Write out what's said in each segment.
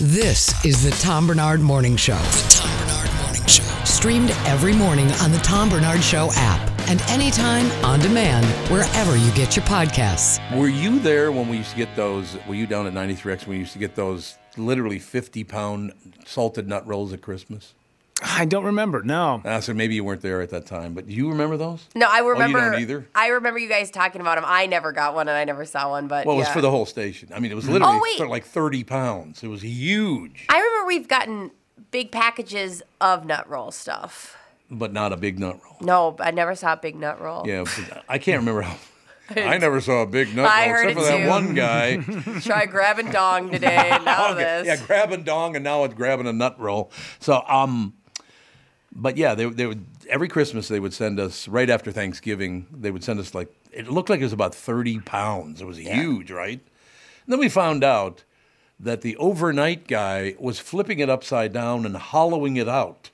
This is the Tom Barnard Morning Show. The Tom Barnard Morning Show. Streamed every morning on the Tom Barnard Show app and anytime on demand wherever you get your podcasts. Were you there when we used to get those? Were you down at 93X when we used to get those literally 50 pound salted nut rolls at Christmas? I don't remember. No. Ah, so maybe you weren't there at that time, but do you remember those? No, I remember. Oh, you remember. don't either? I remember you guys talking about them. I never got one, and I never saw one. But Well, it yeah. was for the whole station. I mean, it was literally Oh, like 30 pounds. It was huge, I remember we've gotten big packages of nut roll stuff. but not a big nut roll. No, I never saw a big nut roll. Yeah, I can't remember how. I never saw a big nut I roll heard except for that too. one guy. Try grabbing dong today. Now Okay, this. Yeah, grabbing dong, and now it's grabbing a nut roll. So, um, but yeah, they they would every Christmas they would send us right after Thanksgiving. They would send us like it looked like it was about thirty pounds. It was huge, right? And then we found out that the overnight guy was flipping it upside down and hollowing it out.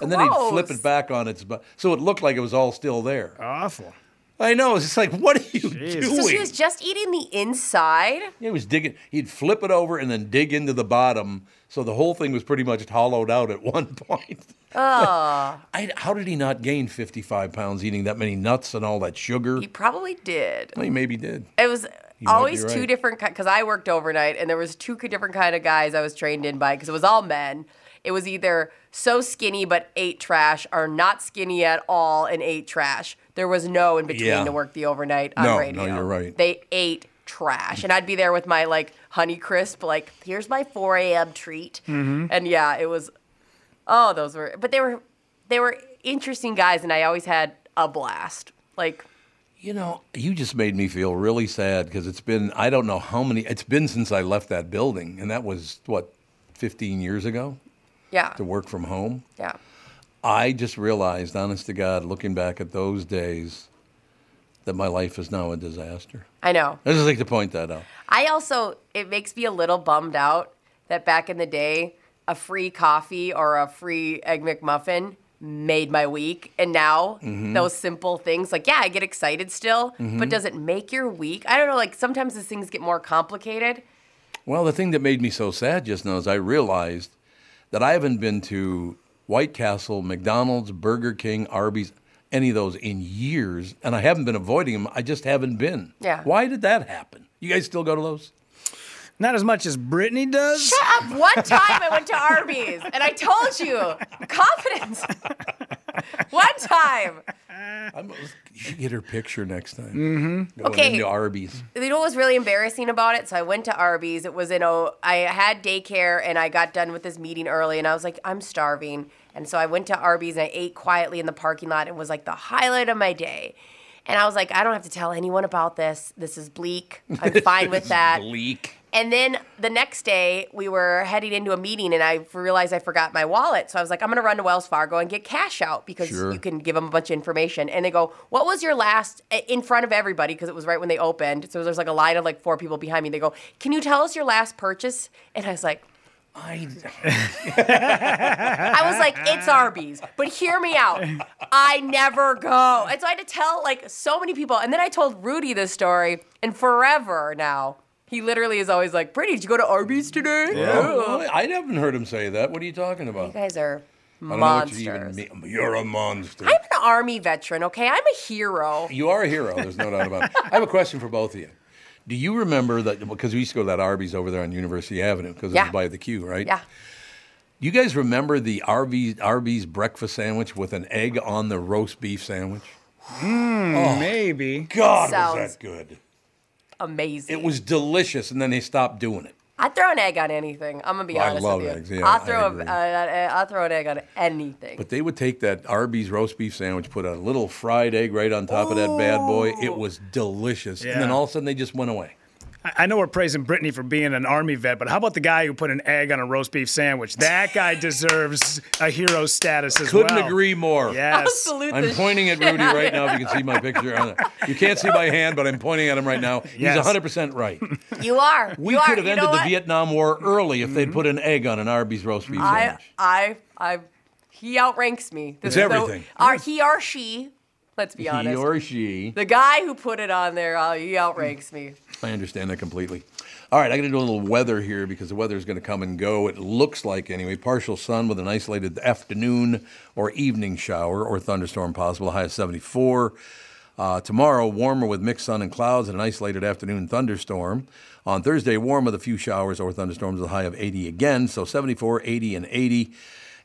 And then he'd flip it back on its butt, so it looked like it was all still there. Awful. I know. It's like, what are you Jeez. doing? So she was just eating the inside. He was digging. He'd flip it over and then dig into the bottom, so the whole thing was pretty much hollowed out at one point. Oh, I, how did he not gain 55 pounds eating that many nuts and all that sugar? he probably did. Well, he maybe did. It was might always be two different because I worked overnight, and there was two different kind of guys I was trained in by because it was all men. It was either so skinny but ate trash, or not skinny at all and ate trash. There was no in between Yeah. to work the overnight on No, no, you're right. They ate trash, and I'd be there with my like Honey Crisp, like here's my 4 a.m. treat, Mm-hmm. and yeah, it was. Oh, those were, but they were, they were interesting guys, and I always had a blast. Like You know, you just made me feel really sad because it's been, I don't know how many, it's been since I left that building, and that was, what, 15 years ago yeah, to work from home. yeah. I just realized, honest to God, looking back at those days, that my life is now a disaster. I know. I just like to point that out. I also, it makes me a little bummed out that back in the day, a free coffee or a free Egg McMuffin made my week. And now, Mm-hmm. those simple things, like, yeah, I get excited still, but does it make your week? I don't know. Like, sometimes these things get more complicated. Well, the thing that made me so sad just now is I realized that I haven't been to White Castle, McDonald's, Burger King, Arby's, any of those in years, and I haven't been avoiding them. I just haven't been. Yeah. Why did that happen? You guys still go to those? Not as much as Brittany does. Shut up. One time I went to Arby's and I told you, confidence. One time. I'm, you should get her picture next time. Mm-hmm. Going Okay. into Arby's. you know what was really embarrassing about it? So I went to Arby's. It was in a I had daycare and I got done with this meeting early and I was like, I'm starving. And so I went to Arby's and I ate quietly in the parking lot. It was like the highlight of my day. And I was like, I don't have to tell anyone about this. This is bleak. I'm fine with that. Bleak. And then the next day, we were heading into a meeting, and I realized I forgot my wallet. So I was like, I'm going to run to Wells Fargo and get cash out because Sure. you can give them a bunch of information. And they go, What was your last, in front of everybody, because it was right when they opened. So there's like a line of like four people behind me. They go, Can you tell us your last purchase? And I was like, I, I was like, it's Arby's, but hear me out. I never go. And so I had to tell like so many people. And then I told Rudy this story, and forever now, he literally is always like, Brittany, did you go to Arby's today? Oh, I haven't heard him say that. What are you talking about? You guys are I don't know what you monsters. even. You're a monster. I'm an army veteran, okay? I'm a hero. You are a hero. There's no doubt about it. I have a question for both of you. Do you remember that? Because we used to go to that Arby's over there on University Avenue because it Yeah. was by the queue, right? Yeah. You guys remember the Arby's, Arby's breakfast sandwich with an egg on the roast beef sandwich? Hmm, oh, maybe. God, Sounds- was that good? Amazing. It was delicious, and then they stopped doing it. I'd throw an egg on anything. I'm gonna be I honest love with you. eggs, yeah, I'll throw a, agree. uh, uh, I'll throw an egg on anything. But they would take that Arby's roast beef sandwich, put a little fried egg right on top of that bad boy. It was delicious. And then all of a sudden, they just went away. I I know we're praising Brittany for being an army vet, but how about the guy who put an egg on a roast beef sandwich? That guy deserves a hero status as well. Couldn't agree more. Yes. Salute I'm pointing at Rudy right now. If you can see my picture, on it. you can't see my hand, but I'm pointing at him right now. He's Yes. 100 percent right. You are. We you could are. have You ended know the? Vietnam War early if they'd mm-hmm. put an egg on an Arby's roast beef I, sandwich. I, I, he outranks me. It's This is the- everything. Our, he or she Let's be he honest. or she. the guy who put it on there, uh, he outranks me. I understand that completely. All right, I'm going to do a little weather here because the weather is going to come and go. It looks like, anyway, partial sun with an isolated afternoon or evening shower or thunderstorm possible, high of 74. Uh, tomorrow, warmer with mixed sun and clouds and an isolated afternoon thunderstorm. On Thursday, warm with a few showers or thunderstorms with a high of 80 again. So 74, 80, and 80.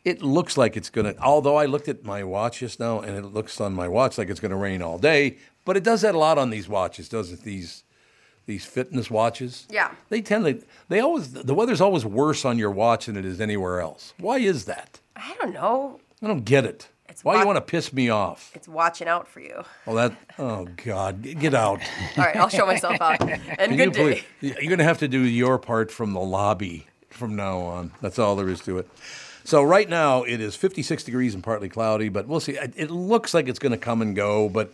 It looks like it's going to, although I looked at my watch just now and it looks on my watch like it's going to rain all day, but it does that a lot on these watches, does it? These these fitness watches. Yeah. They tend to they always the weather's always worse on your watch than it is anywhere else. Why is that? I don't know. I don't get it. It's Why you want to piss me off? It's watching out for you. Oh that oh god, get out. All right, I'll show myself out. And Can good you day. please- You're going to have to do your part from the lobby from now on. That's all there is to it. So right now it is 56 degrees and partly cloudy, but we'll see. It looks like it's going to come and go, but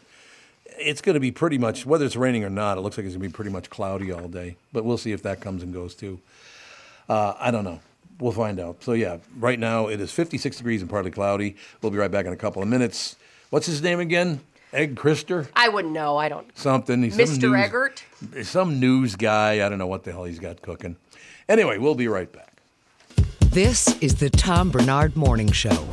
it's going to be pretty much whether it's raining or not. It looks like it's going to be pretty much cloudy all day, but we'll see if that comes and goes too. Uh, I don't know. We'll find out. So yeah, right now it is 56 degrees and partly cloudy. We'll be right back in a couple of minutes. What's his name again? Egg Krister? I wouldn't know. I don't. Something. He's some Mr. news- Egert? some news guy. I don't know what the hell he's got cooking. Anyway, we'll be right back. This is the Tom Barnard Morning Show.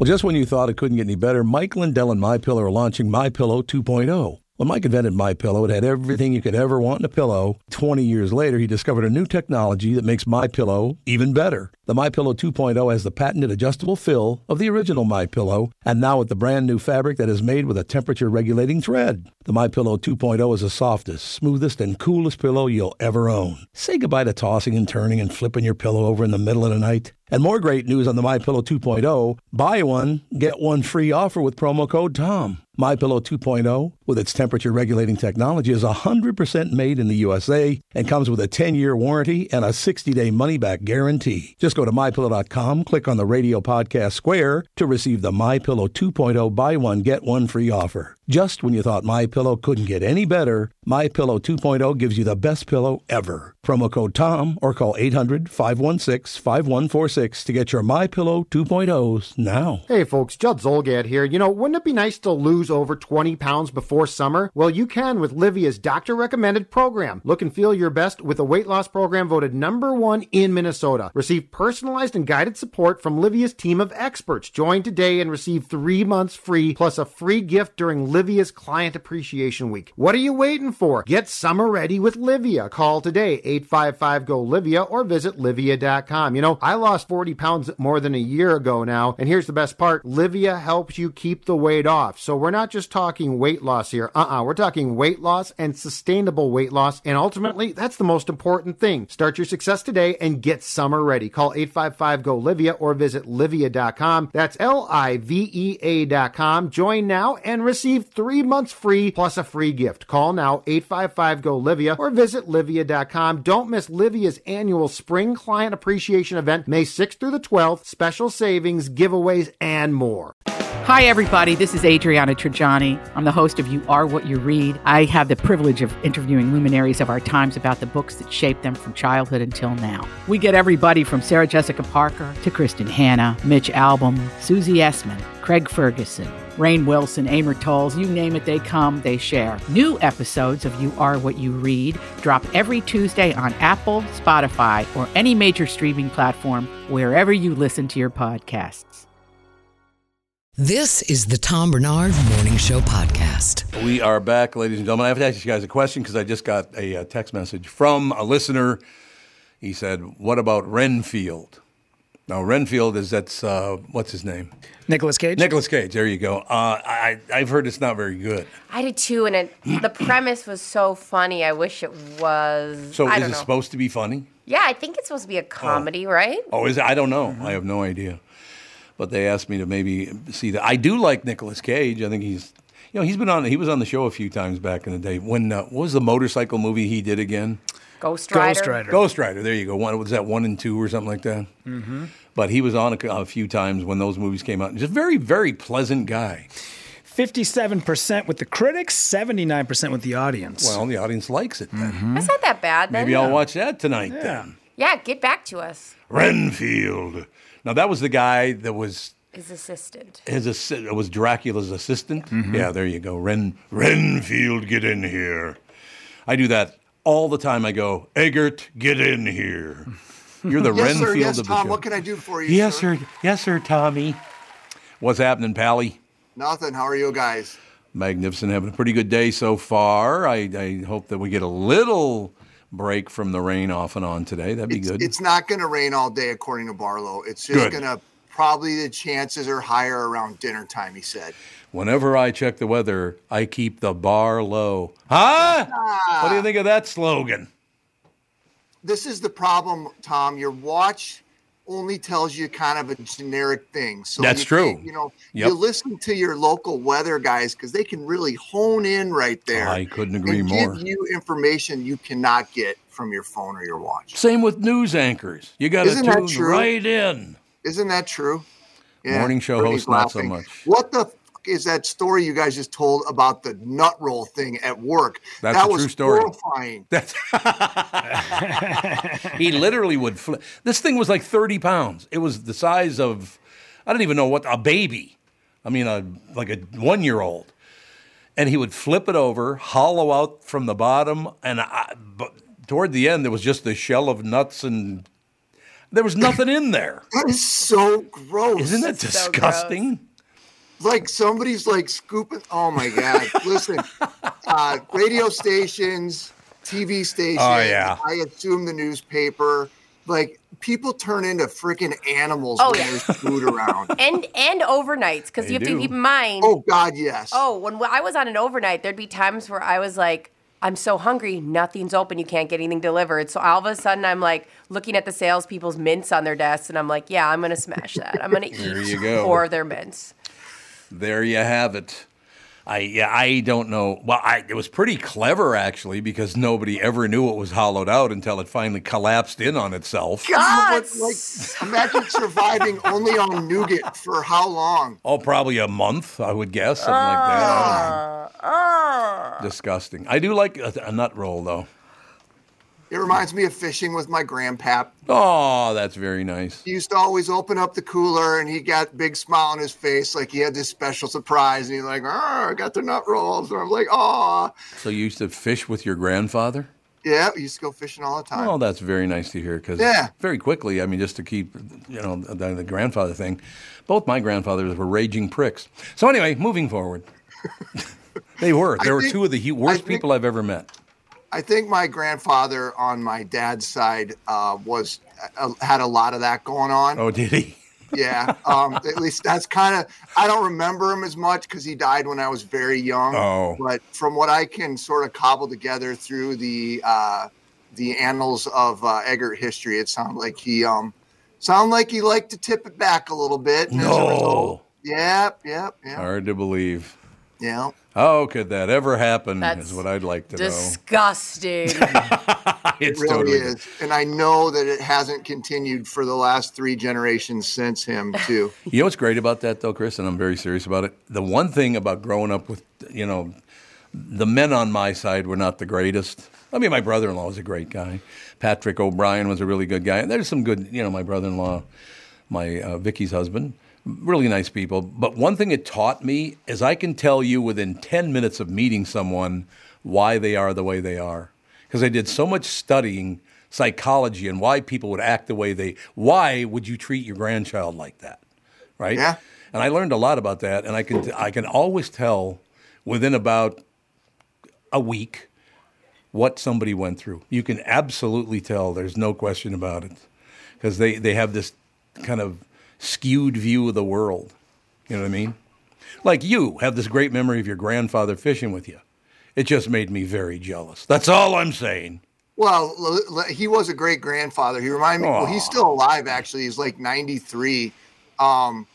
Well, just when you thought it couldn't get any better, Mike Lindell and My Pillow are launching My Pillow 2.0. When Mike invented My Pillow, it had everything you could ever want in a pillow. 20 years later, he discovered a new technology that makes My Pillow even better. The My Pillow 2.0 has the patented adjustable fill of the original My Pillow, and now with the brand new fabric that is made with a temperature regulating thread. The My Pillow 2.0 is the softest, smoothest, and coolest pillow you'll ever own. Say goodbye to tossing and turning and flipping your pillow over in the middle of the night. And more great news on the My Pillow 2.0. Buy one, get one free offer with promo code TOM. My Pillow 2.0, with its temperature regulating technology, is 100% made in the USA and comes with a 10-year warranty and a 60-day money-back guarantee. Just go to mypillow.com, click on the radio podcast square to receive the My Pillow 2.0 buy one get one free offer. Just when you thought My Pillow couldn't get any better, My Pillow 2.0 gives you the best pillow ever. Promo code TOM or call 800-516-5146 to get your My Pillow 2.0s now. Hey folks, Judd Zulgad here. You know, wouldn't it be nice to lose over 20 pounds before summer? Well, you can with Livea's doctor recommended program. Look and feel your best with a weight loss program voted number one in Minnesota. Receive personalized and guided support from Livea's team of experts. Join today and receive three months free plus a free gift during Livea's Client Appreciation Week. What are you waiting for? Get summer ready with Livea. Call today 855 GO Livea or visit livea.com. You know, I lost 40 pounds more than a year ago now, and here's the best part Livea helps you keep the weight off. So we're not just talking weight loss here. Uh uh-uh, uh, we are talking weight loss and sustainable weight loss, and ultimately, that's the most important thing. Start your success today and get summer ready. Call 855 GO Livea or visit livea.com. That's L I V E A.com. Join now and receive three months free plus a free gift. Call now 855 GO Livea or visit livea.com. Don't miss Livea's annual spring client appreciation event May 6th through the 12th. Special savings, giveaways, and more. Hi, everybody. This is Adriana Trigiani. I'm the host of You Are What You Read. I have the privilege of interviewing luminaries of our times about the books that shaped them from childhood until now. We get everybody from Sarah Jessica Parker to Kristin Hannah, Mitch Albom, Susie Essman, Craig Ferguson, Rainn Wilson, Amor Towles, you name it, they come, they share. New episodes of You Are What You Read drop every Tuesday on Apple, Spotify, or any major streaming platform wherever you listen to your podcasts. This is the Tom Barnard Morning Show podcast. We are back, ladies and gentlemen. I have to ask you guys a question because I just got a, uh text message from a listener. He said, "What about Renfield?" Now, Renfield is that's uh, what's his name? Nicolas Cage. Nicolas Cage. There you go. Uh, I I've heard it's not very good. I did too, and it, the premise was so funny. I wish it was. So I is don't it know. supposed to be funny? Yeah, I think it's supposed to be a comedy, right? Oh, is it? I don't know. I have no idea. But they asked me to maybe see that. I do like Nicolas Cage. I think he's, you know, he's been on. He was on the show a few times back in the day. When uh, what was the motorcycle movie he did again? Ghost Rider. Ghost Rider. Ghost Rider. There you go. One was that one and two or something like that. Mm-hmm. But he was on a, a few times when those movies came out. Just very, very pleasant guy. 57% with the critics, 79% with the audience. Well, the audience likes it. Then. That's not that bad. Then. Maybe I'll watch that tonight then. Yeah, get back to us. Renfield. Now that was the guy that was His assistant. His assi- it was Dracula's assistant. Yeah, there you go. Ren Renfield, get in here. I do that all the time. I go, Egert, get in here. You're the Yes, sir. Renfield Yes, of the Tom. show. What can I do for you? yes, sir. Yes, sir, Tommy. What's happening, Pally? Nothing. How are you guys? Magnificent. Having a pretty good day so far. I, I hope that we get a little break from the rain off and on today. That'd be It's, good. it's not going to rain all day, according to Barlow. It's just going to probably the chances are higher around dinner time. He said. Whenever I check the weather, I keep the bar low. Huh? What do you think of that slogan? This is the problem, Tom. Your watch only tells you kind of a generic thing. So That's you true. can't- You know, Yep. you listen to your local weather guys because they can really hone in right there. I couldn't agree more. Give you information you cannot get from your phone or your watch. Same with news anchors. You got to tune right in. Isn't that true? Morning show host, not so much. What the f- is that story you guys just told about the nut roll thing at work? That's that a was true story. horrifying. He literally would flip. This thing was like 30 pounds. It was the size of, I don't even know what, a baby. I mean, a, like a one year old. And he would flip it over, hollow out from the bottom. And I, but toward the end, there was just the shell of nuts and there was nothing in there. That is so gross. Isn't that So disgusting? like somebody's like scooping? Oh my god! Listen, uh, radio stations, TV stations. Oh, yeah. I assume the newspaper. Like people turn into freaking animals Oh, when yeah. there's food around. And and overnights because you have do. to keep in mind. Oh God, yes. Oh, when I was on an overnight, there'd be times where I was like, I'm so hungry, nothing's open, you can't get anything delivered. So all of a sudden, I'm like looking at the salespeople's mints on their desks, and I'm like, yeah, I'm gonna smash that. I'm gonna There eat you go. four of their mints. There you have it. I yeah, I don't know. Well, I, it was pretty clever actually because nobody ever knew it was hollowed out until it finally collapsed in on itself. God, But, like, imagine surviving only on nougat for how long? Oh, probably a month, I would guess, something like that. Ah, ah. Disgusting. I do like a, a nut roll though. It reminds me of fishing with my grandpap. Oh, that's very nice. He used to always open up the cooler and he got big smile on his face like he had this special surprise and he's like, oh, I got the nut rolls. And I'm like, oh, So you used to fish with your grandfather? yeah, we used to go fishing all the time. Oh, that's very nice to hear because Yeah. very quickly, I mean, just to keep, you know, the, the grandfather thing, both my grandfathers were raging pricks. So anyway, moving forward. they were. They I were think- two of the worst think- people I've ever met. I think my grandfather on my dad's side uh, was uh, had a lot of that going on. Oh, did he? Yeah, um, at least that's kind of. I don't remember him as much because he died when I was very young. Oh. but from what I can sort of cobble together through the uh, the annals of uh, Egert history, it sounded like he um sounded like he liked to tip it back a little bit. No. result- Yep, yep, yep, Hard to believe. yeah. How could that ever happen? That's is what I'd like to disgusting. know. Disgusting. it really totally is, and I know that it hasn't continued for the last three generations since him too. You know what's great about that, though, Chris, and I'm very serious about it. The one thing about growing up with, you know, the men on my side were not the greatest. I mean, my brother-in-law was a great guy. Patrick O'Brien was a really good guy. And there's some good, you know, my brother-in-law, my uh, Vicky's husband, really nice people. But one thing it taught me is I can tell you within 10 minutes of meeting someone why they are the way they are. Because I did so much studying psychology and why people would act the way they. Why would you treat your grandchild like that? Right. Yeah. And I learned a lot about that, and I can I can always tell within about a week what somebody went through. You can absolutely tell. There's no question about it, because they they have this kind of skewed view of the world. You know what I mean? Like you have this great memory of your grandfather fishing with you. It just made me very jealous. That's all I'm saying. Well, he was a great grandfather. He reminded me. Well, he's still alive. Actually, he's like ninety three. Um,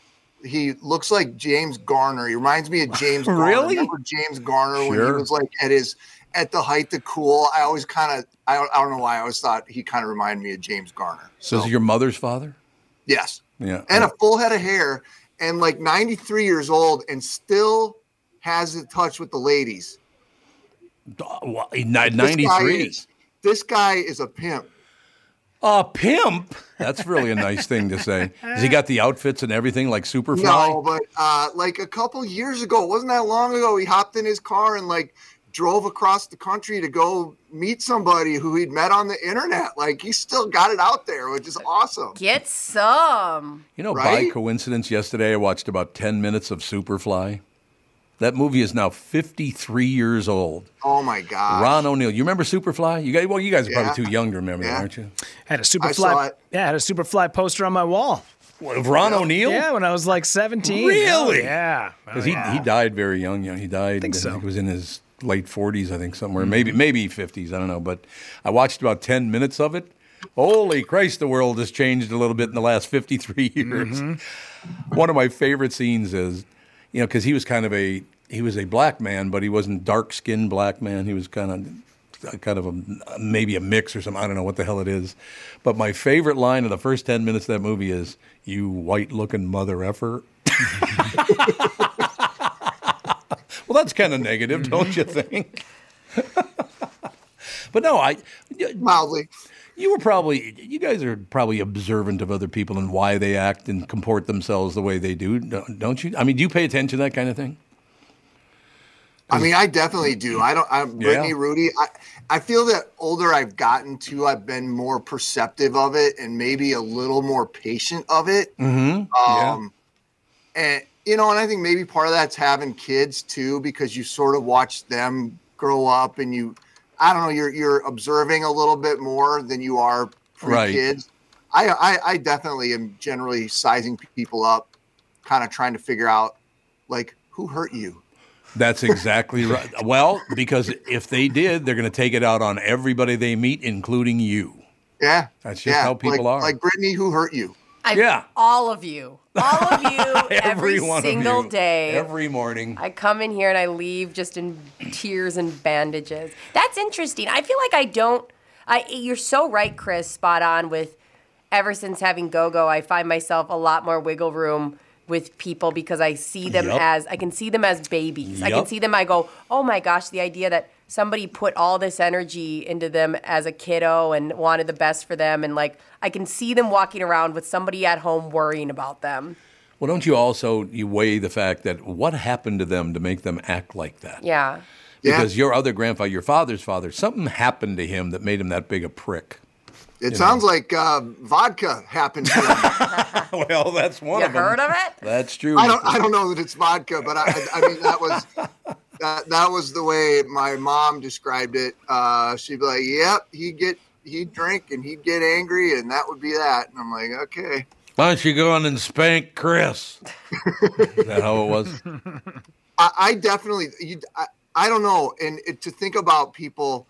he looks like James Garner. He reminds me of James. Garner. Really? Remember James Garner when he was like at his at the height of cool. I always kind of I don't, I don't know why I always thought he kind of reminded me of James Garner. So, this is your mother's father? Yes, Yeah. and a full head of hair, and like ninety three years old, and still has the touch with the ladies. Well, he- ni- This guy 93. is- This guy is a pimp. A pimp? That's really a nice thing to say. Has he got the outfits and everything like Superfly? No, but uh, like a couple years ago, it wasn't that long ago, he hopped in his car and like drove across the country to go meet somebody who he'd met on the internet. Like he still got it out there, which is awesome. Get some. You know, by coincidence, yesterday I watched about 10 minutes of Superfly. That movie is now 53 years old. Oh my god. Ron O'Neal. You remember Superfly? You guys, well, you guys are Yeah. probably too young to remember that, aren't you? I had a I saw Superfly. it. Yeah, I had a Superfly poster on my wall. Of Ron O'Neal? Yeah, when I was like 17. Really? Oh, yeah. Oh, Because he, yeah. he died very young. You know, he died. I think so. he was in his late 40s, I think, somewhere. Maybe mm-hmm. maybe 50s. I don't know. But I watched about 10 minutes of it. Holy Christ, the world has changed a little bit in the last 53 years. Mm-hmm. One of my favorite scenes is, you know, because he was kind of a he was a black man, but he wasn't dark skinned black man. He was kind of kind of a maybe a mix or something. I don't know what the hell it is. But my favorite line of the first 10 minutes of that movie is, "You white looking mother effer." Well, that's kind of negative, don't you think? but no, I. Mildly. You were probably. You guys are probably observant of other people and why they act and comport themselves the way they do, don't don't you? I mean, do you pay attention to that kind of thing? I mean, I definitely do. I don't. I'm Yeah. Brittany, Rudy. I, I feel that older I've gotten to, I've been more perceptive of it and maybe a little more patient of it. Mm-hmm. Um, and you know, and I think maybe part of that's having kids too, because you sort of watch them grow up, and you, I don't know, you're you're observing a little bit more than you are pre Right. kids. I, I I definitely am generally sizing people up, kind of trying to figure out like who hurt you. That's exactly right. Well, because if they did, they're going to take it out on everybody they meet, including you. Yeah, That's just yeah. how people like, are. Like Brittany, who hurt you? I, Yeah. All of you. All of you every, of single you, day. every morning. I come in here and I leave just in tears and bandages. That's interesting. I feel like I don't. I you're so right, Chris. Spot on with. Ever since having GoGo, I find myself a lot more wiggle room with people because I see them Yup. as I can see them as babies. I can see them. I go, oh my gosh, the idea that somebody put all this energy into them as a kiddo and wanted the best for them, and like I can see them walking around with somebody at home worrying about them. Well, don't you also you weigh the fact that what happened to them to make them act like that? Yeah. Yeah. Because your other grandfather, your father's father, something happened to him that made him that big a prick. It sounds like uh, vodka happened to him. well, that's one You of them. heard of it? That's true. I don't. I don't know that it's vodka, but I, I mean that was that, that was the way my mom described it. Uh, she'd be like, "Yep, he'd get he'd drink and he'd get angry, and that would be that." And I'm like, "Okay." Why don't you go on and spank Chris? Is that how it was? I, I definitely. You, I, I don't know, and it, to think about people.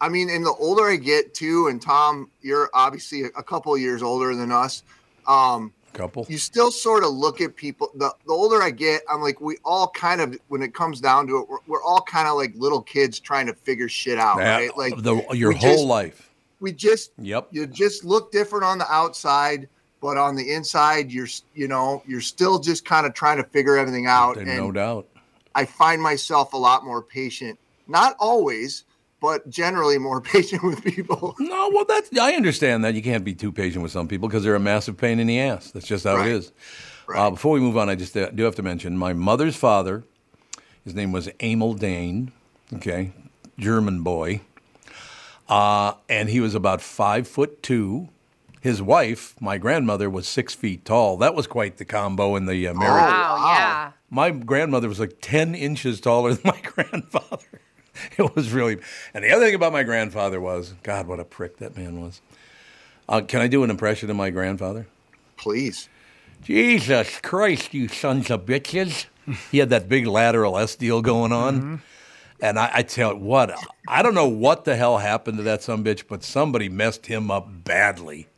I mean, and the older I get too, and Tom, you're obviously a, couple of years older than us. Um, Couple. you still sort of look at people the, the older i get i'm like we all kind of when it comes down to it we're, we're all kind of like little kids trying to figure shit out Yeah, right like the, your whole just- life. we just Yep. you just look different on the outside but on the inside you're you know you're still just kind of trying to figure everything out and no doubt. i find myself a lot more patient not always but generally more patient with people No, well, that's I understand that you can't be too patient with some people because they're a massive pain in the ass. That's just how Right. it is. Right. Uh, before we move on, I just uh, do have to mention my mother's father. His name was Emil Dane. Okay, German boy, uh, and he was about five foot two. His wife, my grandmother, was six feet tall. That was quite the combo in the uh, marriage. Wow, wow. yeah. My grandmother was like 10 inches taller than my grandfather. It was really. And the other thing about my grandfather was, God, what a prick that man was. Uh, can I do an impression of my grandfather? please Jesus Christ, you sons of bitches. He had that big lateral S deal going on. And I, I tell you what, I don't know what the hell happened to that son bitch, but somebody messed him up badly.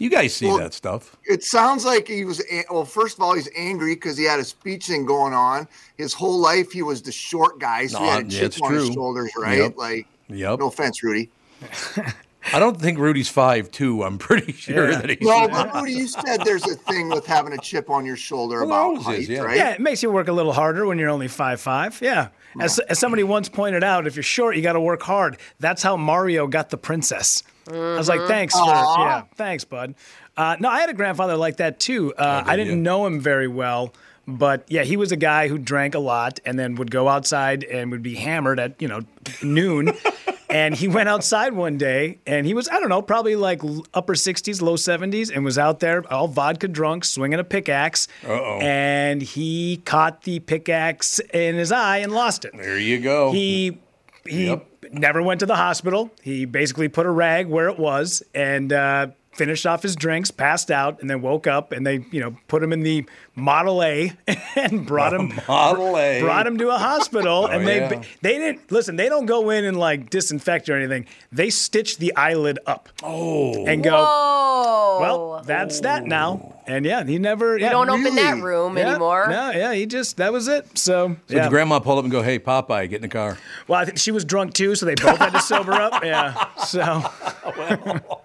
You guys see Well, that stuff. it sounds like he was well first of all he's angry because he had a speech thing going on his whole life he was the short guy so he had a chip on his shoulders right Yep. like Yep. no offense rudy I don't think Rudy's five two. I'm pretty sure Yeah. that he's. No, but Rudy, you said there's a thing with having a chip on your shoulder Well, about height, is, yeah. right? Yeah, it makes you work a little harder when you're only five five. Yeah. As, as somebody once pointed out, if you're short, you got to work hard. That's how Mario got the princess. I was like, thanks for yeah, thanks, bud. Uh, no, I had a grandfather like that too. Uh, I didn't you? know him very well, but yeah, he was a guy who drank a lot and then would go outside and would be hammered at you know noon. and he went outside one day and he was I don't know probably like upper 60s, low 70s, and was out there all vodka drunk, swinging a pickaxe. Uh-oh. And he caught the pickaxe in his eye and lost it. There you go. He he Yep. never went to the hospital. He basically put a rag where it was and uh, finished off his drinks, passed out, and then woke up. And they, you know, put him in the Model A and brought him Model A. brought him to a hospital. Oh, and they yeah. they didn't listen. They don't go in and like disinfect or anything. They stitch the eyelid up oh, and go. Oh. Well, that's that now. And yeah, he never. you yeah, don't open that room yeah, anymore. No, yeah, he just that was it. So, So yeah. did grandma pull up and go, "Hey, Popeye, get in the car"? Well, I think she was drunk too, so they both had to sober up. Yeah. So.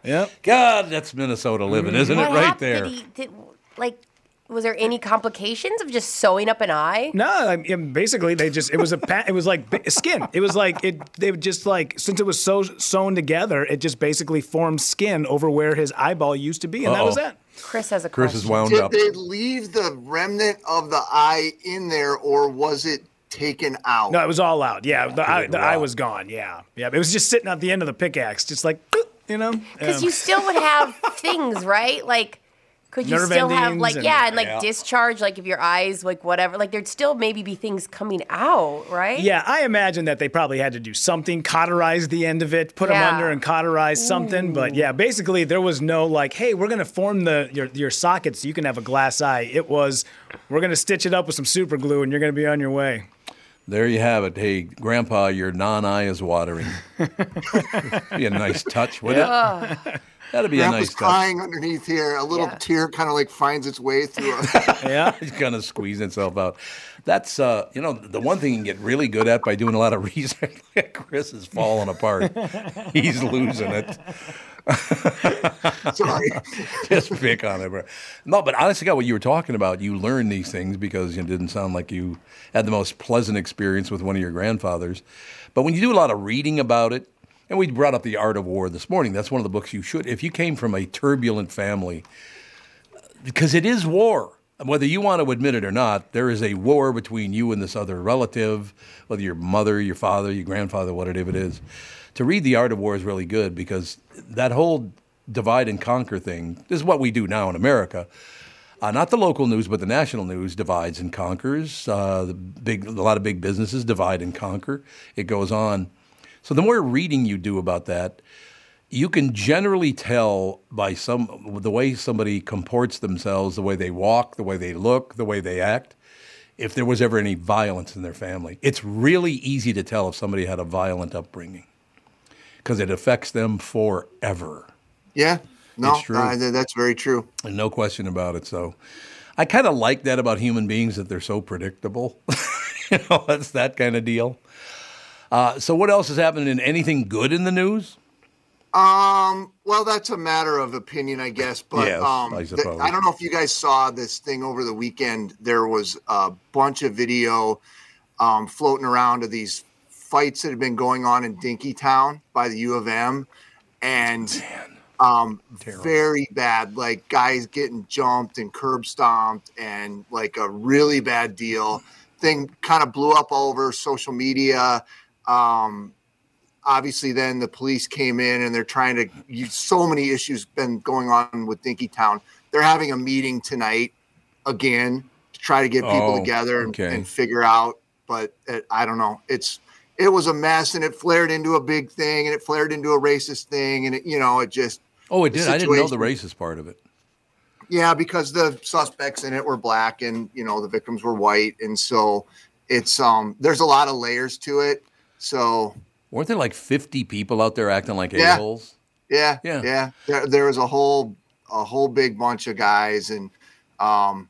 Yep. God, that's Minnesota living, isn't it? Right there. Did he, did, like, was there any complications of just sewing up an eye? No, I mean, basically they just it was a pa- it was like skin. It was like it they would just like since it was so sewn together, it just basically formed skin over where his eyeball used to be, and that was it. Chris has a Chris question. is wound Did up. Did they leave the remnant of the eye in there, or was it taken out? No, it was all out. Yeah, the eye, the eye was gone. Yeah, yeah. It was just sitting at the end of the pickaxe, just like you know. Because Yeah. you still would have things, right? Like, could you Nerve still have like and- yeah, and like Yeah. discharge, like if your eyes, like whatever, like there'd still maybe be things coming out, right? Yeah, I imagine that they probably had to do something, cauterize the end of it, put Yeah. them under and cauterize something. But yeah, basically there was no like, hey, we're gonna form the your your socket so you can have a glass eye. It was, we're gonna stitch it up with some super glue and you're gonna be on your way. There you have it. Hey, Grandpa, your non-eye is watering. be a nice touch, wouldn't it? That'd be a Grandpa's nice touch. crying underneath here. A little Yeah. tear kind of like finds its way through. A, Yeah. He's gonna squeeze himself out. That's uh, you know, the one thing you can get really good at by doing a lot of research. Chris is falling apart. He's losing it. sorry. Just pick on it, bro. No, but honestly, God, what you were talking about, you learned these things because it didn't sound like you had the most pleasant experience with one of your grandfathers. But when you do a lot of reading about it, and we brought up the Art of War this morning. That's one of the books you should. If you came from a turbulent family, because it is war. Whether you want to admit it or not, there is a war between you and this other relative, whether your mother, your father, your grandfather, whatever it is. To read The Art of War is really good because that whole divide and conquer thing is what we do now in America. Uh, not the local news, but the national news divides and conquers. Uh, the big, a lot of big businesses divide and conquer. It goes on. So the more reading you do about that, you can generally tell by some the way somebody comports themselves, the way they walk, the way they look, the way they act, if there was ever any violence in their family. It's really easy to tell if somebody had a violent upbringing because it affects them forever. Yeah. No, It's true. uh, that's very true. And no question about it. So I kind of like that about human beings that they're so predictable. you know, that's that kind of deal. Uh, so what else is happening in anything good in the news? Um, well, that's a matter of opinion, I guess. But Yes, um, I th- I don't know if you guys saw this thing over the weekend. There was a bunch of video um, floating around of these fights that had been going on in Dinkytown by the U of M, and um, very bad. Like guys getting jumped and curb stomped, and like a really bad deal. Thing kind of blew up all over social media. Um, obviously then the police came in and they're trying to use so many issues been going on with Dinkytown. They're having a meeting tonight again to try to get people Oh, together and, okay. and figure out. But it, I don't know. It's it was a mess and it flared into a big thing and it flared into a racist thing and it you know it just Oh, it did. I didn't know the racist part of it. yeah because the suspects in it were black and you know the victims were white and so it's um there's a lot of layers to it. So Weren't there like 50 people out there acting like Yeah. a-holes? Yeah, Yeah. yeah, There, there was a whole a whole big bunch of guys, and um,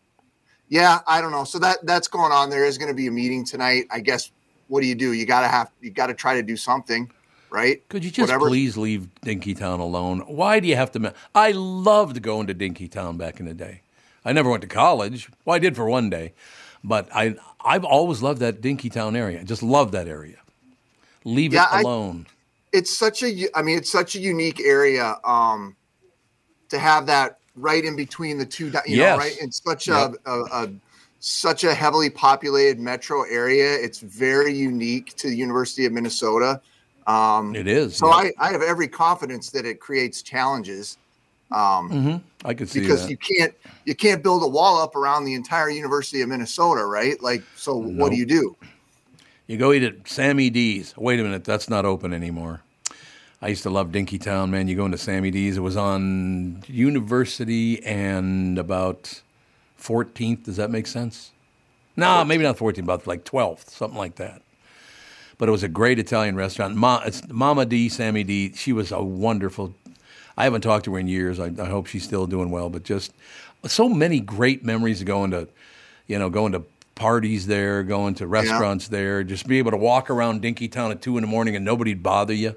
yeah, I don't know. So that that's going on. There is going to be a meeting tonight. I guess. What do you do? You gotta have you gotta try to do something, right? Could you just Whatever- please leave Dinkytown alone? Why do you have to? Ma- I loved going to Dinkytown back in the day. I never went to college. Well, I did for one day, but I I've always loved that Dinkytown area. I just love that area. Leave Yeah, it I- alone. it's such a I mean it's such a unique area um to have that right in between the two you Yes. know right it's such Yep. a, a, a such a heavily populated metro area it's very unique to the University of Minnesota um it is. so. I, I have every confidence that it creates challenges um I could see because that. you can't you can't build a wall up around the entire University of Minnesota right like so what do you do You go eat at Sammy D's. Wait a minute, that's not open anymore. I used to love Dinky Town, man. You go into Sammy D's. It was on University and about 14th. Does that make sense? No, maybe not 14th, about like 12th, something like that. But it was a great Italian restaurant. Ma, it's Mama D, Sammy D. She was a wonderful. I haven't talked to her in years. I, I hope she's still doing well. But just so many great memories of going to, you know, going to parties there, going to restaurants there, just be able to walk around Dinky Town at two in the morning and nobody'd bother you.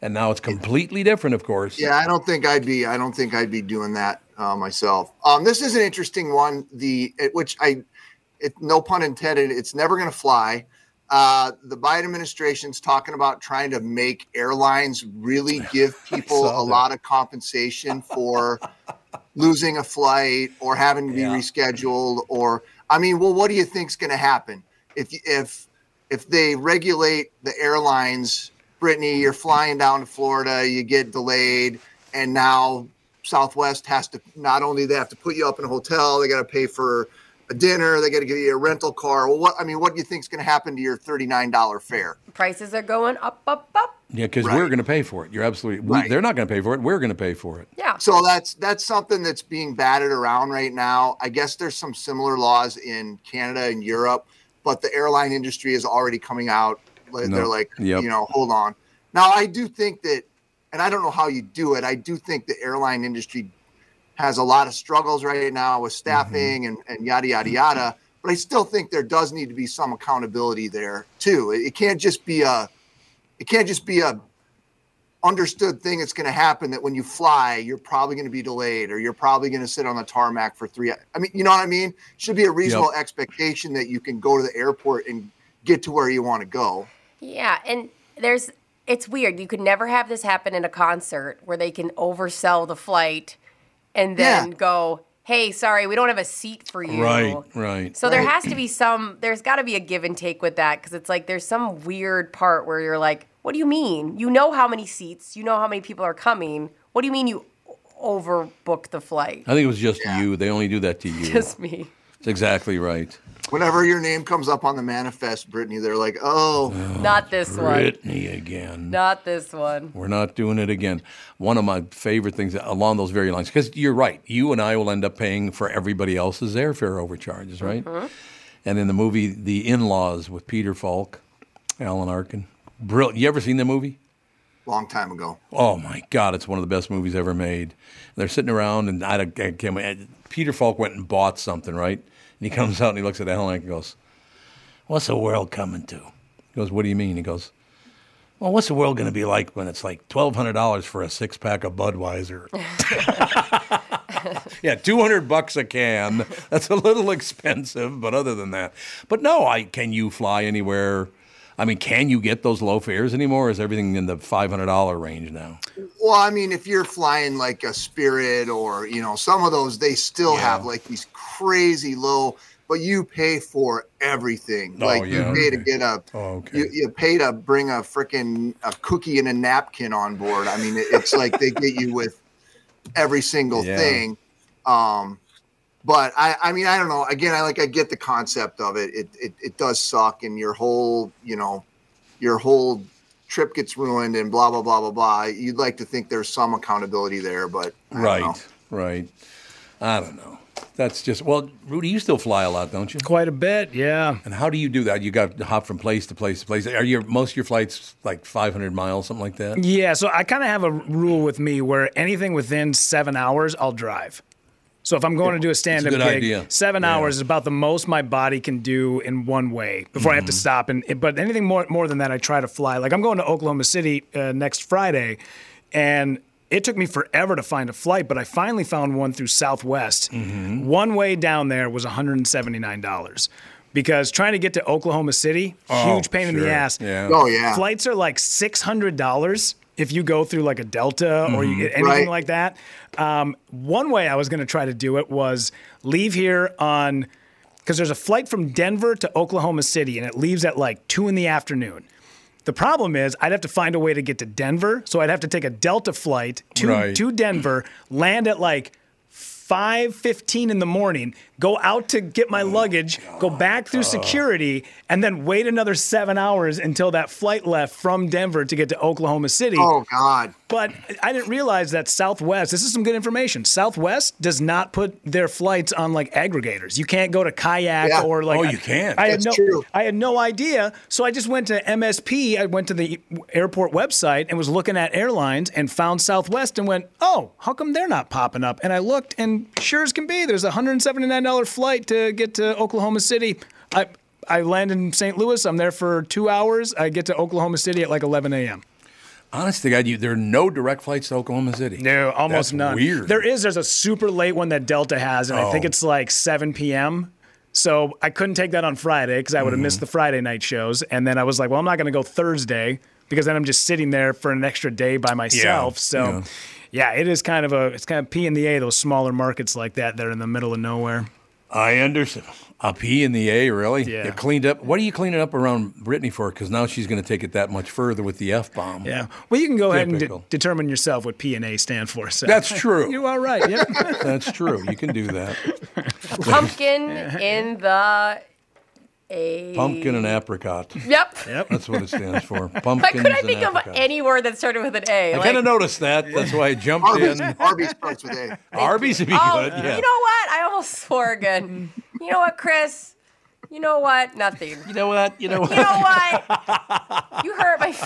And now it's completely different, of course. Yeah, I don't think I'd be. I don't think I'd be doing that uh, myself. Um, this is an interesting one. The which I, it, no pun intended. It's never going to fly. Uh, the Biden administration's talking about trying to make airlines really give people a that. lot of compensation for losing a flight or having to be Yeah. rescheduled. Or I mean, well, what do you think's going to happen if if if they regulate the airlines? Brittany, you're flying down to Florida, you get delayed, and now Southwest has to not only they have to put you up in a hotel, they got to pay for a dinner, they got to give you a rental car. Well, what I mean, what do you think is going to happen to your thirty nine dollar fare? Prices are going up, up, up. Yeah, because Right. we're going to pay for it. You're absolutely. We, Right. They're not going to pay for it. We're going to pay for it. Yeah. So that's that's something that's being batted around right now. I guess there's some similar laws in Canada and Europe, but the airline industry is already coming out. No. They're like, Yep. you know, hold on. Now I do think that, and I don't know how you do it. I do think the airline industry has a lot of struggles right now with mm-hmm. staffing and, and yada yada yada. But I still think there does need to be some accountability there too. It, it can't just be a, it can't just be a understood thing that's going to happen that when you fly, you're probably going to be delayed or you're probably going to sit on the tarmac for three. I mean, you know what I mean? Should be a reasonable expectation that you can go to the airport and get to where you want to go. Yeah, and there's it's weird. You could never have this happen in a concert where they can oversell the flight and then Yeah. go, "Hey, sorry, we don't have a seat for you." Right, right. So there Right. has to be some there's got to be a give and take with that cuz it's like there's some weird part where you're like, "What do you mean? You know how many seats, you know how many people are coming. What do you mean you overbook the flight?" I think it was just you. They only do that to you. Just me. That's exactly right. Whenever your name comes up on the manifest, Brittany, they're like, oh, Not this one. Brittany again. Not this one. We're not doing it again. One of my favorite things along those very lines, because you're right. You and I will end up paying for everybody else's airfare overcharges, right? Mm-hmm. And in the movie The In Laws with Peter Falk, Alan Arkin, brilliant. You ever seen the movie? long time ago. Oh my God, it's one of the best movies ever made. They're sitting around, and I, don't- I can't. Peter Falk went and bought something, right? And he comes out and he looks at the Alan and goes, "What's the world coming to?" He goes, "What do you mean?" He goes, "Well, what's the world going to be like when it's like twelve hundred dollars for a six pack of Budweiser?" yeah, two hundred bucks a can. That's a little expensive, but other than that, but no, I can you fly anywhere? I mean, can you get those low fares anymore? Or is everything in the five hundred dollar range now? Well, I mean, if you're flying like a Spirit or you know some of those, they still Yeah. have like these crazy low, but you pay for everything. Oh, like yeah, you pay to get a, Oh, okay. you, you pay to bring a freaking a cookie and a napkin on board. I mean, it, it's like they get you with every single Yeah. thing. Um, but I, I mean, I don't know. Again, I like I get the concept of it. It, it. it does suck, and your whole, you know, your whole trip gets ruined, and blah blah blah blah blah. You'd like to think there's some accountability there, but I don't Right, know. right. I don't know. That's just well, Rudy. You still fly a lot, don't you? Quite a bit, yeah. And how do you do that? You got to hop from place to place to place. Are your most of your flights like 500 miles, something like that? Yeah, so I kind of have a rule with me where anything within seven hours, I'll drive. So if I'm going to do a stand-up gig, idea. seven Yeah. hours is about the most my body can do in one way before I have to Mm-hmm. stop. And but anything more more than that, I try to fly. Like I'm going to Oklahoma City uh, next Friday, and it took me forever to find a flight, but I finally found one through Southwest. Mm-hmm. One way down there was 179 dollars. Because trying to get to Oklahoma City, Oh, huge pain in the ass. Yeah. Oh yeah. Flights are like six hundred dollars if you go through like a Delta or you get anything Right. like that. Um, one way I was going to try to do it was leave here on because there's a flight from Denver to Oklahoma City and it leaves at like two in the afternoon. The problem is I'd have to find a way to get to Denver, so I'd have to take a Delta flight to Right. to Denver, land at like. 5:15 in the morning, go out to get my oh, luggage, God. go back through oh. security, and then wait another seven hours until that flight left from Denver to get to Oklahoma City. Oh, God. But I didn't realize that Southwest, this is some good information. Southwest does not put their flights on like aggregators. You can't go to kayak yeah. or like. Oh, you can. I, I had no, true. I had no idea. So I just went to MSP. I went to the airport website and was looking at airlines and found Southwest and went, oh, how come they're not popping up? And I looked and sure as can be, there's 179 flight to get to Oklahoma City. I I land in St. Louis. I'm there for two hours. I get to Oklahoma City at like 11 a.m. Honest to God, you, there are no direct flights to Oklahoma City. No, almost That's none. Weird. There is. There's a super late one that Delta has, and oh. I think oh. it's like 7 p.m. So I couldn't take that on Friday because I would have mm. missed mm-hmm. the Friday night shows. And then I was like, well, I'm not going to go Thursday because then I'm just sitting there for an extra day by myself. Yeah. So, yeah. yeah, it is kind of a it's kind of P and the A those smaller markets like that that are in the middle of nowhere. I understand. A P in the A, really? Yeah. You cleaned up. What are you cleaning up around Brittany for? Because now she's going to take it that much further with the F bomb. Yeah. Well, you can go ahead and de- determine yourself what P and A stand for. So That's true. you are right. Yeah. That's true. You can do that. Pumpkin in the a Pumpkin and apricot. Yep. yep. That's what it stands for. Why Pumpkins couldn't I think of any word that started with an A? I Like- kind of noticed that. That's why I jumped Arby's, in. Arby's starts with A. Arby's would be Oh, good. Yeah. you know what? I almost swore again. You know what, Chris? You know what? Nothing. You know what? You know what? You know what?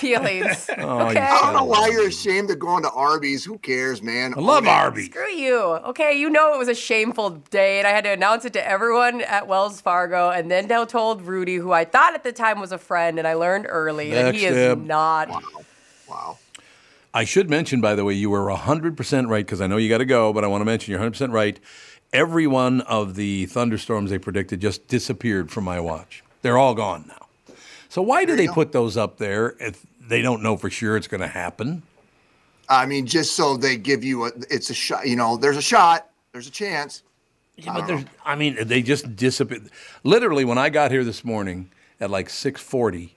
You hurt my feelings. Oh, okay. I don't know why you're ashamed of going to Arby's. Who cares, man? I love Arby's. Screw you. Okay, you know it was a shameful day, and I had to announce it to everyone at Wells Fargo, and then I told Rudy, who I thought at the time was a friend, and I learned early that he is Backstab. not. Wow. I should mention, by the way, you were 100% right because I know you got to go, but I want to mention you're 100% right. Every one of the thunderstorms they predicted just disappeared from my watch. They're all gone now. So why do they put those up there if they don't know for sure it's going to happen? I mean, just so they give you a, it's a shot. You know, there's a shot. There's a chance. Yeah, but there's, I mean, they just disappeared. Literally, when I got here this morning at like 6:40,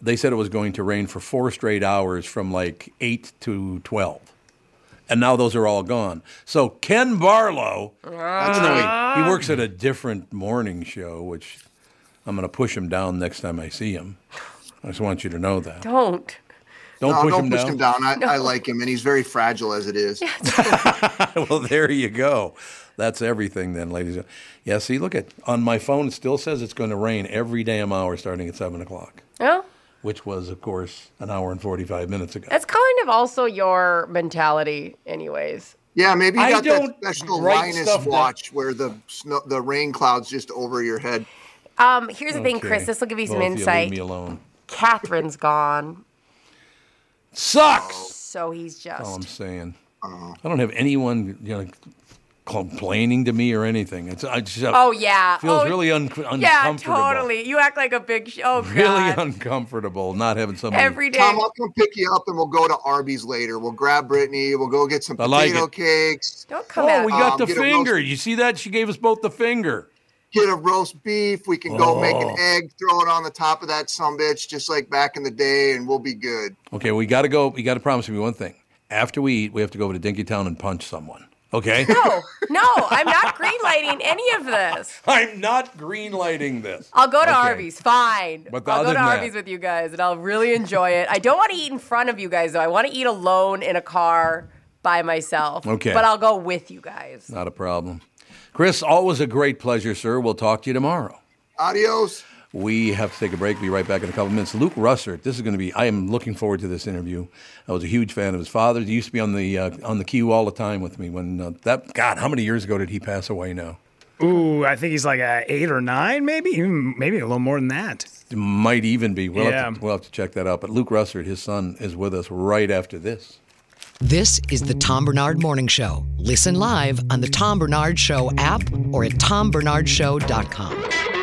they said it was going to rain for four straight hours from like eight to 12, and now those are all gone. So Ken Barlow, he, he works at a different morning show, which I'm going to push him down next time I see him. I just want you to know that. Don't. Don't No, push, don't him, push down. him down. I, I like him, and he's very fragile as it is. well, there you go. That's everything then, ladies. and Yeah, see, look at on my phone. It still says it's going to rain every damn hour starting at seven o'clock, No. which was, of course, an hour and forty-five minutes ago. That's kind of also your mentality, anyways. Yeah, maybe you got that special write Linus stuff down. watch where the snow, the rain clouds just over your head. Um, here's the thing, Chris. This will give you some Both of insight. leave me alone. Catherine's gone, Sucks. so he's just. That's all I'm saying. I don't have anyone, you know, complaining to me or anything. It's I just Oh yeah. feels oh, really un- Yeah, uncomfortable. totally. You act like a big. Sh- oh Really God. uncomfortable not having somebody. Every day. Tom, I'll come pick you up, and we'll go to Arby's later. We'll grab Brittany. We'll go get some I potato it. cakes. Don't come Oh, at we got Um, the get a roast- finger. You see that? She gave us both the finger. Get a roast beef. We can go make Oh. an egg, throw it on the top of that some bitch, just like back in the day, and we'll be good. Okay, we got to go. You got to promise me one thing. After we eat, we have to go over to Dinkytown and punch someone. Okay? No, no, I'm not greenlighting any of this. I'm not greenlighting this. I'll go to Okay. Arby's, fine. But I'll go to than that- Arby's with you guys, and I'll really enjoy it. I don't want to eat in front of you guys, though. I want to eat alone in a car by myself. Okay. But I'll go with you guys. Not a problem. Chris, always a great pleasure, sir. We'll talk to you tomorrow. Adios. We have to take a break. Be right back in a couple minutes. Luke Russert. This is going to be. I am looking forward to this interview. I was a huge fan of his father. He used to be on the uh, on the queue all the time with me. When uh, that God, how many years ago did he pass away? Now Ooh, I think he's like a eight or nine, maybe, even maybe a little more than that. it might even be. We'll, Yeah. have to, we'll have to check that out. But Luke Russert, his son, is with us right after this. This is the Tom Barnard Morning Show. Listen live on the Tom Barnard Show app or at tombarnardshow.com.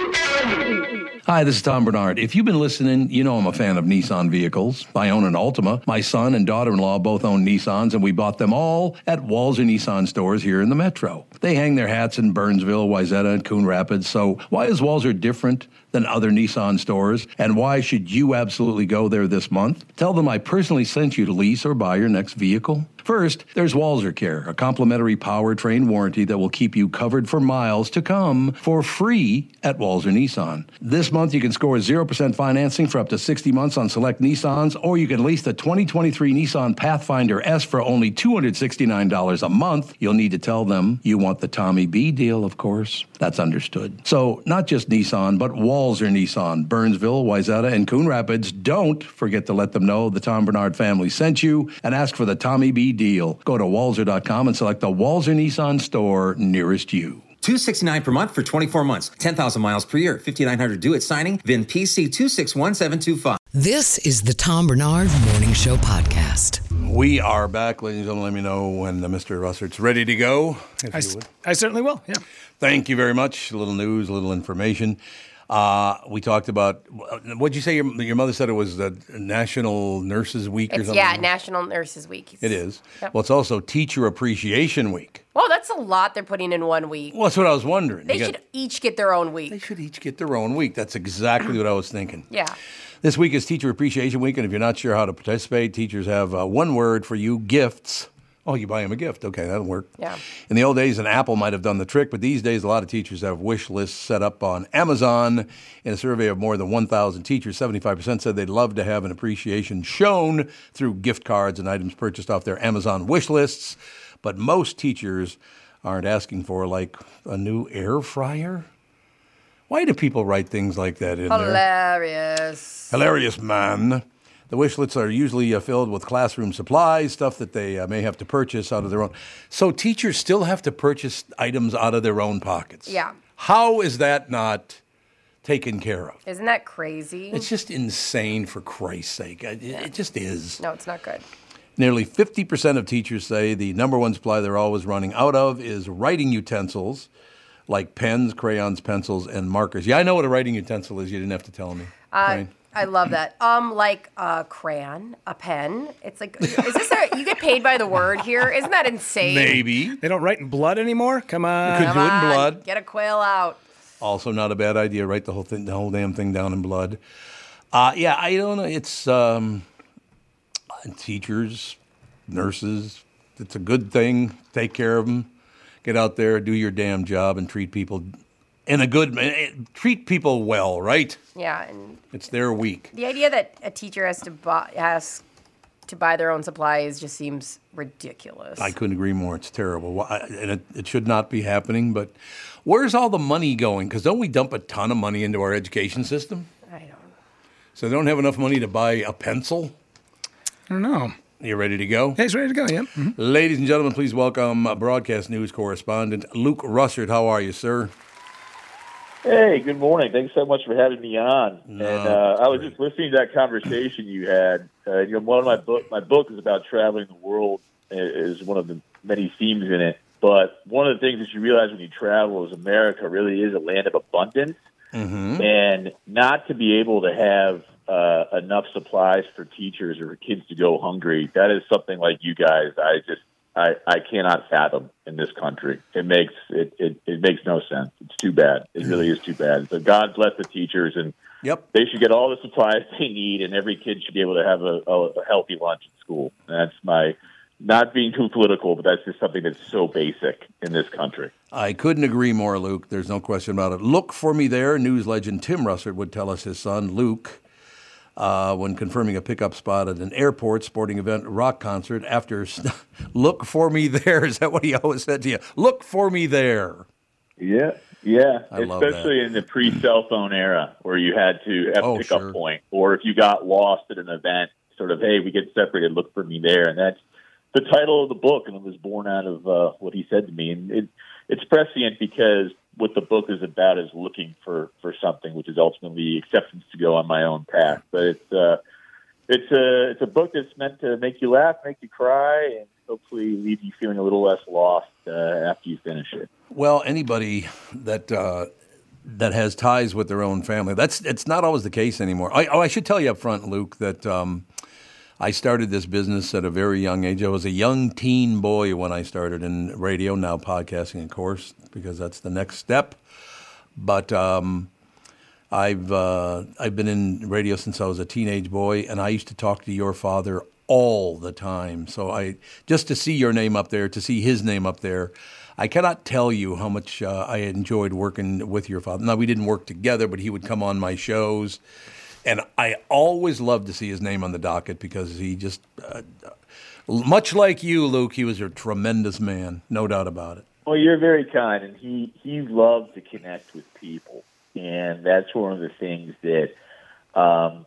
Hi, this is Tom Barnard. If you've been listening, you know I'm a fan of Nissan vehicles. I own an Altima. My son and daughter-in-law both own Nissans, and we bought them all at Walser Nissan stores here in the metro. They hang their hats in Burnsville, Wayzata, and Coon Rapids. So why is Walser different than other Nissan stores? And why should you absolutely go there this month? Tell them I personally sent you to lease or buy your next vehicle. First, there's Walser Care, a complimentary powertrain warranty that will keep you covered for miles to come for free at Walser Nissan. This month, you can score 0% financing for up to 60 months on select Nissans, or you can lease the 2023 Nissan Pathfinder S for only $269 a month. You'll need to tell them you want the Tommy B deal, of course. That's understood. So, not just Nissan, but Walser Nissan, Burnsville, Wayzata, and Coon Rapids. Don't forget to let them know the Tom Barnard family sent you and ask for the Tommy B deal. Go to walser.com and select the Walser Nissan store nearest you. 269 per month for 24 months. 10,000 miles per year. 5900 due at signing. VIN PC 261725. This is the Tom Barnard Morning Show podcast. We are back, ladies and gentlemen. Let me know when uh, Mr. Russert's ready to go. If I, you would. I certainly will. Yeah. Thank you very much. A little news, a little information. Uh, we talked about what'd you say? Your, your mother said it was the National Nurses Week or something. yeah, National Nurses Week. It is. Yep. Well, it's also Teacher Appreciation Week. Well, that's a lot they're putting in one week. Well, that's what I was wondering. They You should got- each get their own week. they should each get their own week. That's exactly what I was thinking. Yeah. This week is Teacher Appreciation Week, and if you're not sure how to participate, teachers have uh, one word for you: gifts. Oh, you buy them a gift. Okay, that'll work. Yeah. In the old days, an apple might have done the trick, but these days, a lot of teachers have wish lists set up on Amazon. In a survey of more than 1,000 teachers, 75% said they'd love to have an appreciation shown through gift cards and items purchased off their Amazon wish lists. But most teachers aren't asking for like a new air fryer. Why do people write things like that in there? Hilarious. Hilarious, man. The wish lists are usually uh, filled with classroom supplies, stuff that they uh, may have to purchase out of their own. So teachers still have to purchase items out of their own pockets. Yeah. How is that not taken care of? Isn't that crazy? It's just insane, for Christ's sake. It, it just is. no, it's not good. Nearly 50% of teachers say the number one supply they're always running out of is writing utensils like pens, crayons, pencils, and markers. Yeah, I know what a writing utensil is. You didn't have to tell me. Uh? I love that. Um, like a crayon, a pen. It's like, is this a, you get paid by the word here? Isn't that insane? Maybe. They don't write in blood anymore. Come on. You Could do it in on, blood. Get a quail out. Also, not a bad idea. Write the whole thing, the whole damn thing down in blood. Uh, yeah, I don't know. It's um, teachers, nurses. It's a good thing. Take care of them. Get out there, do your damn job, and treat people in a good. eh, Treat people well, right? Yeah, and It's their week. the idea that a teacher has to buy has to buy their own supplies just seems ridiculous. I couldn't agree more. It's terrible, and it, it should not be happening. But where's all the money going? Because don't we dump a ton of money into our education system? I don't. So they don't have enough money to buy a pencil. I don't know. You ready to go? Hey, he's ready to go. Yep. Mhm. Ladies and gentlemen, please welcome uh, broadcast news correspondent Luke Russert. How are you, sir? Hey, good morning. Thanks so much for having me on. and uh, I was just listening to that conversation you had. Uh, you know, one of my book, my book is about traveling the world. i- Is one of the many themes in it. But one of the things that you realize when you travel is America really is a land of abundance, and not to be able to have uh, enough supplies for teachers or for kids to go hungry. That is something like you guys. I just I, I cannot fathom in this country. It makes it, it, it makes no sense. It's too bad. It really is too bad. So God bless the teachers and Yep. they should get all the supplies they need and every kid should be able to have a, a, a healthy lunch at school. That's my not being too political, but that's just something that's so basic in this country. I couldn't agree more, Luke. There's no question about it. Look for me there. News legend Tim Russert would tell us his son, Luke, uh, when confirming a pickup spot at an airport sporting event rock concert after look for me there. Is that what he always said to you? Look for me there. Yeah, Yeah, I especially in the pre-cell phone era where you had to have Oh, a pickup sure. point, or if you got lost at an event, sort of, hey, we get separated, look for me there, and that's the title of the book, and it was born out of uh, what he said to me, and it, it's prescient because what the book is about is looking for for something, which is ultimately acceptance to go on my own path. But it's uh, it's a it's a book that's meant to make you laugh, make you cry, and hopefully leave you feeling a little less lost uh, after you finish it. Well, anybody that uh, that has ties with their own family, that's it's not always the case anymore. I, oh, I should tell you up front, Luke, that um, I started this business at a very young age. I was a young teen boy when I started in radio, now podcasting, of course, because that's the next step. But um, I've uh, I've been in radio since I was a teenage boy, and I used to talk to your father all the time. So I just to see your name up there, to see his name up there, I cannot tell you how much uh, I enjoyed working with your father. Now we didn't work together, but he would come on my shows, and I always loved to see his name on the docket because he just, uh, much like you, Luke, he was a tremendous man, no doubt about it. Well, you're very kind, and he he loved to connect with people, and that's one of the things that um,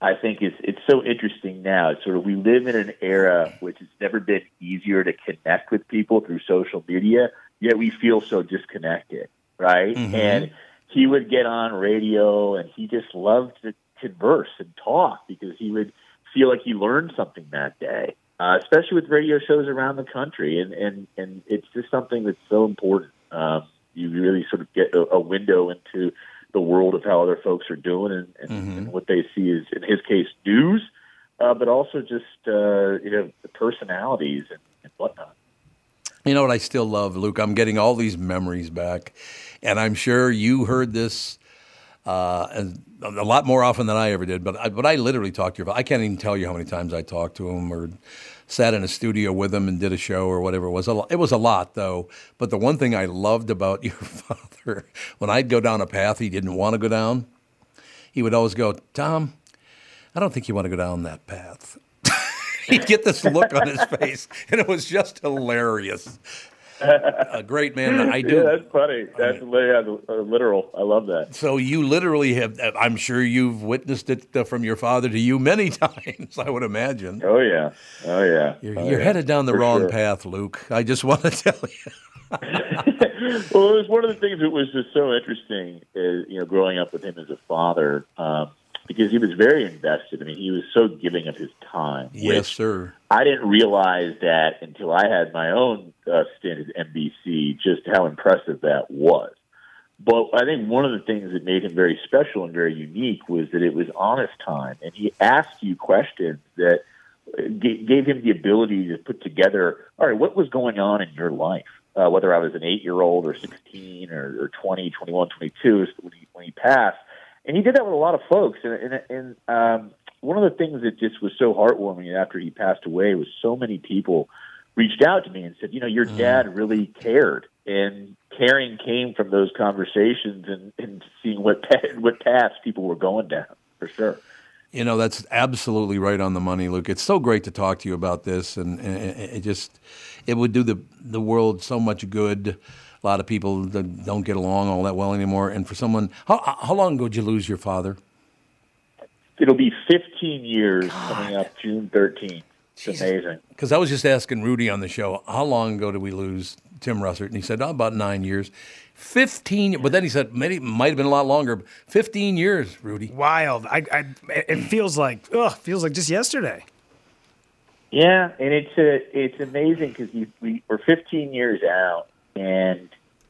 I think is it's so interesting now. It's sort of we live in an era which has never been easier to connect with people through social media, yet we feel so disconnected, right? Mhm. And he would get on radio, and he just loved to converse and talk because he would feel like he learned something that day uh, especially with radio shows around the country. And, and, and it's just something that's so important. Um, you really sort of get a, a window into the world of how other folks are doing and, and, Mm-hmm. and what they see is, in his case, news, uh, but also just, uh, you know, the personalities and, and whatnot. You know what I still love, Luke? I'm getting all these memories back, and I'm sure you heard this uh, and a lot more often than I ever did. But I, but I literally talked to your. father. I can't even tell you how many times I talked to him or sat in a studio with him and did a show or whatever it was. It was a lot though. But the one thing I loved about your father, when I'd go down a path he didn't want to go down, he would always go, Tom, I don't think you want to go down that path. He'd get this look on his face, and it was just hilarious. A great man. I do. Yeah, that's funny. That's uh, literal. I love that. So you literally have. I'm sure you've witnessed it uh, from your father to you many times. I would imagine. Oh yeah. Oh yeah. You're, Oh, you're yeah. headed down the For wrong sure. path, Luke. I just want to tell you. well, it was one of the things that was just so interesting, is, you know, growing up with him as a father, um, because he was very invested. I mean, he was so giving of his time. Yes, sir. I didn't realize that until I had my own uh, stint at NBC, just how impressive that was. But I think one of the things that made him very special and very unique was that it was honest time, and he asked you questions that uh, ga- gave him the ability to put together, all right, what was going on in your life? Uh, whether I was an eight-year-old or 16 or, or 20, 21, 22, when he, when he passed. And he did that with a lot of folks. And, and, and um, one of the things that just was so heartwarming after he passed away was so many people reached out to me and said, you know, your dad really cared. And caring came from those conversations and, and seeing what, what paths people were going down, for sure. You know, that's absolutely right on the money, Luke. It's so great to talk to you about this, and, and it just it would do the the world so much good. A lot of people that don't get along all that well anymore, and for someone, how how long ago did you lose your father? It'll be 15 years coming up June 13th. It's amazing. Because I was just asking Rudy on the show, how long ago did we lose Tim Russert? And he said, oh, about nine years. 15, but then he said, maybe it might have been a lot longer. 15 years, Rudy. Wild. I, I, it feels like, ugh, feels like just yesterday. Yeah, and it's a, it's amazing because we we're 15 years out, and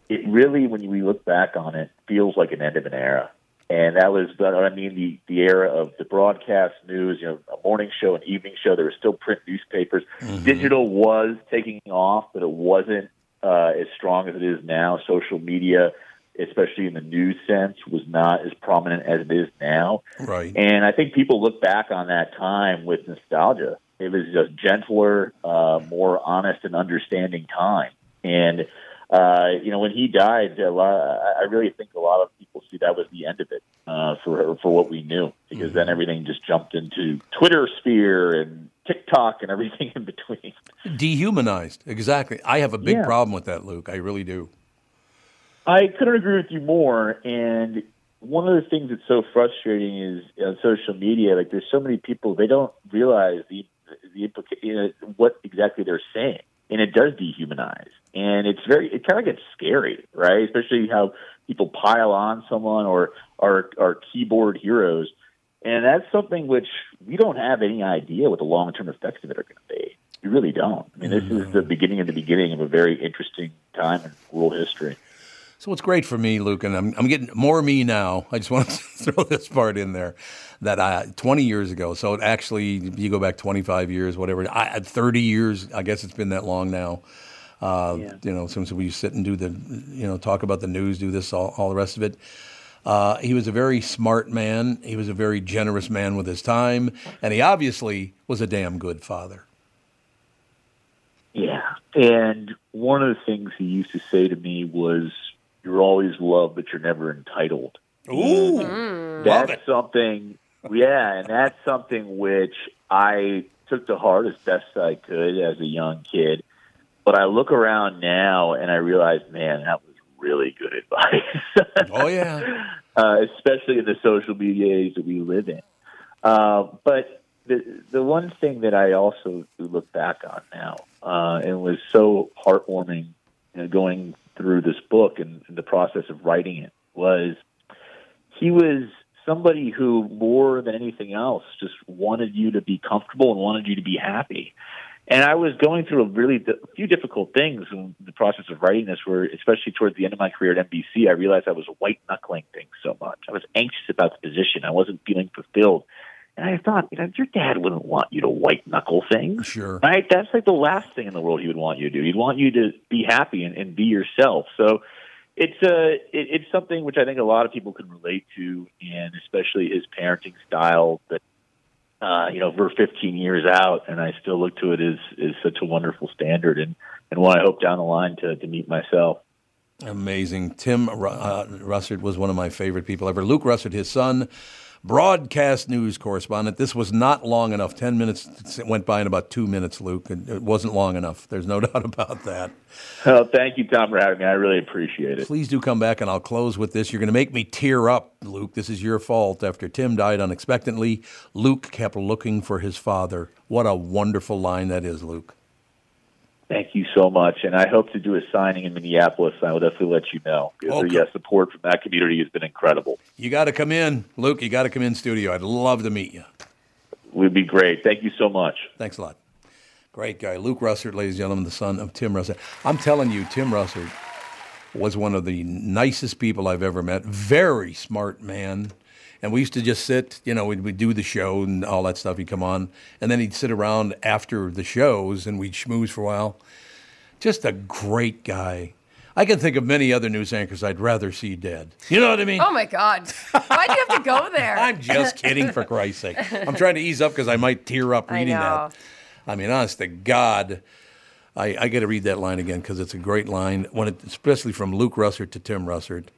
it really, when we look back on it, feels like an end of an era. And that was, I mean, the the era of the broadcast news, you know, a morning show, an evening show. There were still print newspapers. Digital was taking off, but it wasn't uh, as strong as it is now. Social media, especially in the news sense, was not as prominent as it is now. Right. And I think people look back on that time with nostalgia. It was just gentler, uh, more honest and understanding time. And uh, you know, when he died, a lot, I really think a lot of people see that was the end of it uh, for for what we knew, because then everything just jumped into Twitter sphere and TikTok and everything in between. Dehumanized, exactly. I have a big Yeah. problem with that, Luke. I really do. I couldn't agree with you more. And one of the things that's so frustrating is on social media, like there's so many people they don't realize the the implica- you know, what exactly they're saying, and it does dehumanize, and it's very it kind of gets scary, right? Especially how people pile on someone or are are keyboard heroes, and that's something which we don't have any idea what the long term effects of it are going to be. We really don't. I mean, this is the mm-hmm. beginning of the beginning of a very interesting time in world history. So it's great for me, Luke, and I'm, I'm getting more me now. I just want to throw this part in there that I 20 years ago. So it actually, you go back 25 years, whatever. I 30 years. I guess it's been that long now. Uh, You know, since we sit and do the, you know, talk about the news, do this, all, all the rest of it. Uh, he was a very smart man. He was a very generous man with his time, and he obviously was a damn good father. Yeah. And one of the things he used to say to me was, You're always loved, but you're never entitled. Ooh, Mm. love That's it. something, yeah, and that's something which I took to heart as best I could as a young kid. But I look around now and I realize, man, that was really good advice. Oh yeah. uh, especially in the social media age that we live in. Uh, but the the one thing that I also look back on now uh, and was so heartwarming you know, going through this book and, and the process of writing it was he was somebody who more than anything else just wanted you to be comfortable and wanted you to be happy. And I was going through a really di- few difficult things in the process of writing this, where especially towards the end of my career at NBC, I realized I was white knuckling things so much. I was anxious about the position. I wasn't feeling fulfilled. And I thought, you know, your dad wouldn't want you to white knuckle things. Sure. Right? That's like the last thing in the world he would want you to do. He'd want you to be happy and, and be yourself. So it's a it, it's something which I think a lot of people can relate to, and especially his parenting style. That uh, you know, we're 15 years out, and I still look to it as is such a wonderful standard, and and one I hope down the line to to meet myself. Amazing. Tim uh, Russert was one of my favorite people ever. Luke Russert, his son, broadcast news correspondent. This was not long enough. Ten minutes went by in about two minutes, Luke. It wasn't long enough. There's no doubt about that. Oh, thank you, Tom, for having me. I really appreciate it. Please do come back, and I'll close with this. You're going to make me tear up, Luke. This is your fault. After Tim died unexpectedly, Luke kept looking for his father. What a wonderful line that is, Luke. Thank you so much, and I hope to do a signing in Minneapolis. I will definitely let you know. Okay. Oh, yeah, support from that community has been incredible. You got to come in, Luke. You got to come in studio. I'd love to meet you. Would be great. Thank you so much. Thanks a lot. Great guy. Luke Russert, ladies and gentlemen, the son of Tim Russert. I'm telling you, Tim Russert was one of the nicest people I've ever met. Very smart man. And we used to just sit, you know, we'd, we'd do the show and all that stuff. He'd come on. And then he'd sit around after the shows and we'd schmooze for a while. Just a great guy. I can think of many other news anchors I'd rather see dead. You know what I mean? Oh my God. Why'd you have to go there? I'm just kidding, for Christ's sake. I'm trying to ease up because I might tear up I reading know. that. I mean, honest to God, I, I got to read that line again because it's a great line, when it, especially from Luke Russert to Tim Russert.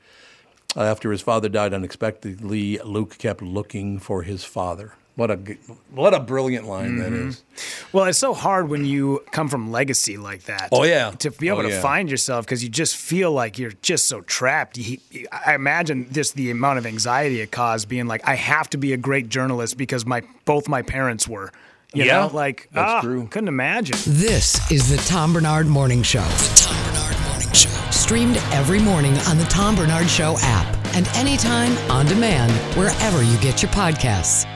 Uh, after his father died unexpectedly, Luke kept looking for his father. What a g- what a brilliant line that Mhm. is. Well, it's so hard when you come from legacy like that. Oh, yeah. To be able Oh, to yeah. find yourself because you just feel like you're just so trapped. You, I imagine just the amount of anxiety it caused being like, I have to be a great journalist because my both my parents were. You Yeah, know, like that's ah, true. Couldn't imagine. This is the Tom Barnard Morning Show. Streamed every morning on the Tom Barnard Show app and anytime on demand wherever you get your podcasts.